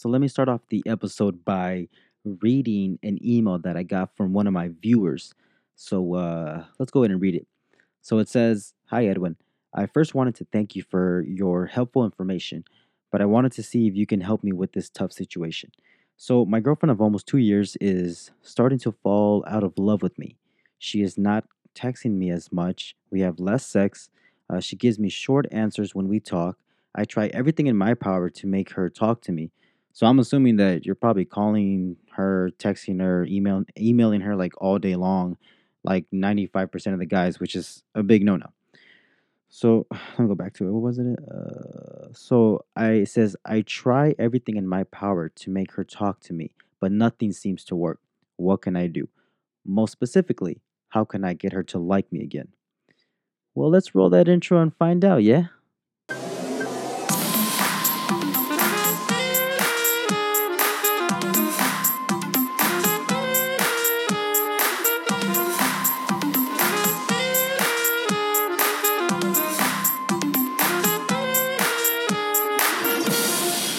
So let me start off the episode by reading an email that I got from one of my viewers. So uh, let's go ahead and read it. So it says Hi, Edwin. I first wanted to thank you for your helpful information, but I wanted to see if you can help me with this tough situation. So, my girlfriend of almost two years is starting to fall out of love with me. She is not texting me as much. We have less sex. Uh, she gives me short answers when we talk. I try everything in my power to make her talk to me. So I'm assuming that you're probably calling her, texting her, email, emailing her like all day long, like 95% of the guys, which is a big no no. So let me go back to it. What was it? Uh, so I it says I try everything in my power to make her talk to me, but nothing seems to work. What can I do? Most specifically, how can I get her to like me again? Well, let's roll that intro and find out, yeah?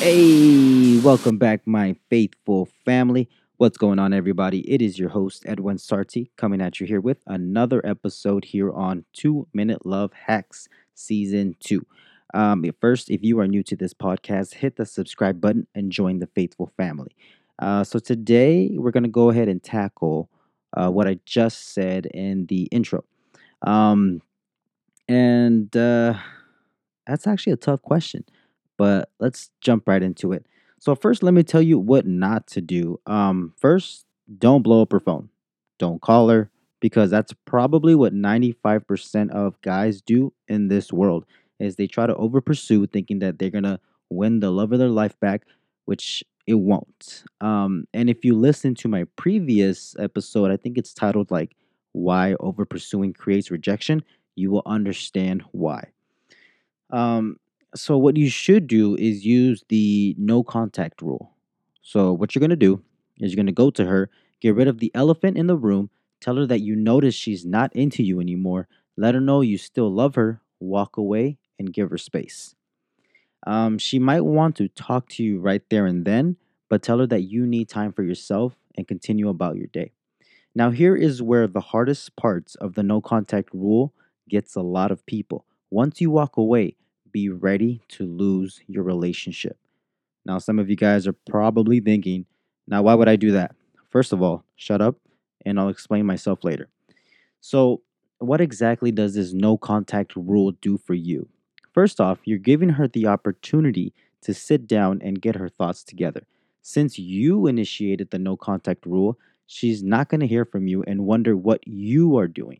Hey, welcome back, my faithful family. What's going on, everybody? It is your host, Edwin Sarti, coming at you here with another episode here on Two Minute Love Hacks Season 2. Um, first, if you are new to this podcast, hit the subscribe button and join the faithful family. Uh, so, today we're going to go ahead and tackle uh, what I just said in the intro. Um, and uh, that's actually a tough question but let's jump right into it. So first, let me tell you what not to do. Um, first, don't blow up her phone. Don't call her because that's probably what 95% of guys do in this world is they try to over pursue thinking that they're going to win the love of their life back, which it won't. Um, and if you listen to my previous episode, I think it's titled like why over pursuing creates rejection, you will understand why. Um, so what you should do is use the no contact rule. So what you're going to do is you're going to go to her, get rid of the elephant in the room, tell her that you notice she's not into you anymore, let her know you still love her, walk away and give her space. Um, she might want to talk to you right there and then, but tell her that you need time for yourself and continue about your day. Now, here is where the hardest parts of the no contact rule gets a lot of people. Once you walk away, be ready to lose your relationship. Now, some of you guys are probably thinking, now, why would I do that? First of all, shut up and I'll explain myself later. So, what exactly does this no contact rule do for you? First off, you're giving her the opportunity to sit down and get her thoughts together. Since you initiated the no contact rule, she's not going to hear from you and wonder what you are doing.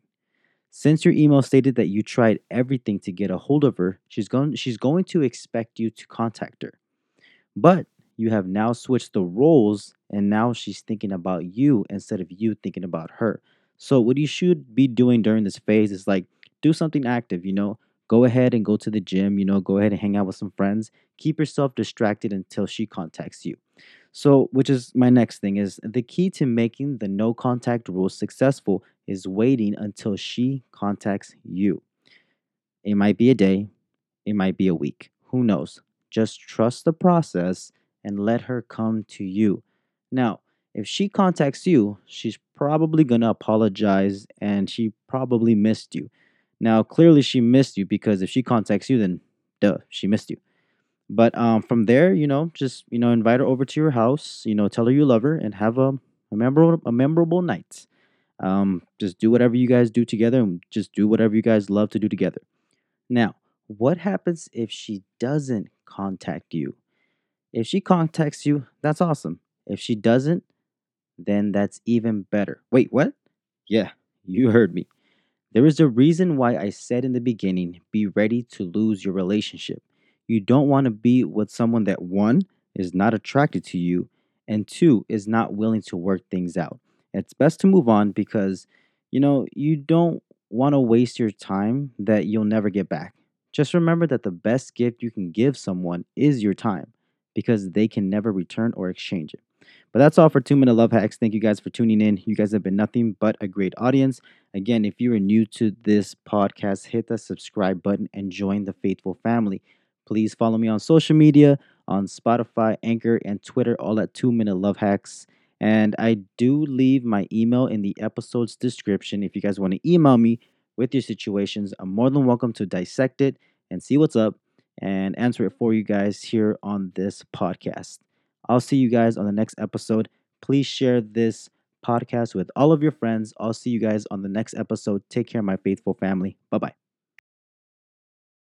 Since your email stated that you tried everything to get a hold of her, she's going she's going to expect you to contact her. But you have now switched the roles and now she's thinking about you instead of you thinking about her. So what you should be doing during this phase is like do something active, you know? Go ahead and go to the gym, you know, go ahead and hang out with some friends. Keep yourself distracted until she contacts you. So, which is my next thing is the key to making the no contact rule successful is waiting until she contacts you. It might be a day, it might be a week. Who knows? Just trust the process and let her come to you. Now, if she contacts you, she's probably going to apologize and she probably missed you. Now, clearly she missed you because if she contacts you, then duh, she missed you. But um, from there, you know, just you know, invite her over to your house. You know, tell her you love her and have a, a memorable a memorable night. Um, just do whatever you guys do together, and just do whatever you guys love to do together. Now, what happens if she doesn't contact you? If she contacts you, that's awesome. If she doesn't, then that's even better. Wait, what? Yeah, you heard me. There is a reason why I said in the beginning be ready to lose your relationship. You don't want to be with someone that one is not attracted to you and two is not willing to work things out. It's best to move on because you know, you don't want to waste your time that you'll never get back. Just remember that the best gift you can give someone is your time because they can never return or exchange it. But that's all for two minute love hacks. Thank you guys for tuning in. You guys have been nothing but a great audience. Again, if you are new to this podcast, hit the subscribe button and join the faithful family. Please follow me on social media on Spotify, Anchor, and Twitter, all at Two Minute Love Hacks. And I do leave my email in the episode's description. If you guys want to email me with your situations, I'm more than welcome to dissect it and see what's up and answer it for you guys here on this podcast. I'll see you guys on the next episode. Please share this podcast with all of your friends. I'll see you guys on the next episode. Take care, my faithful family. Bye bye.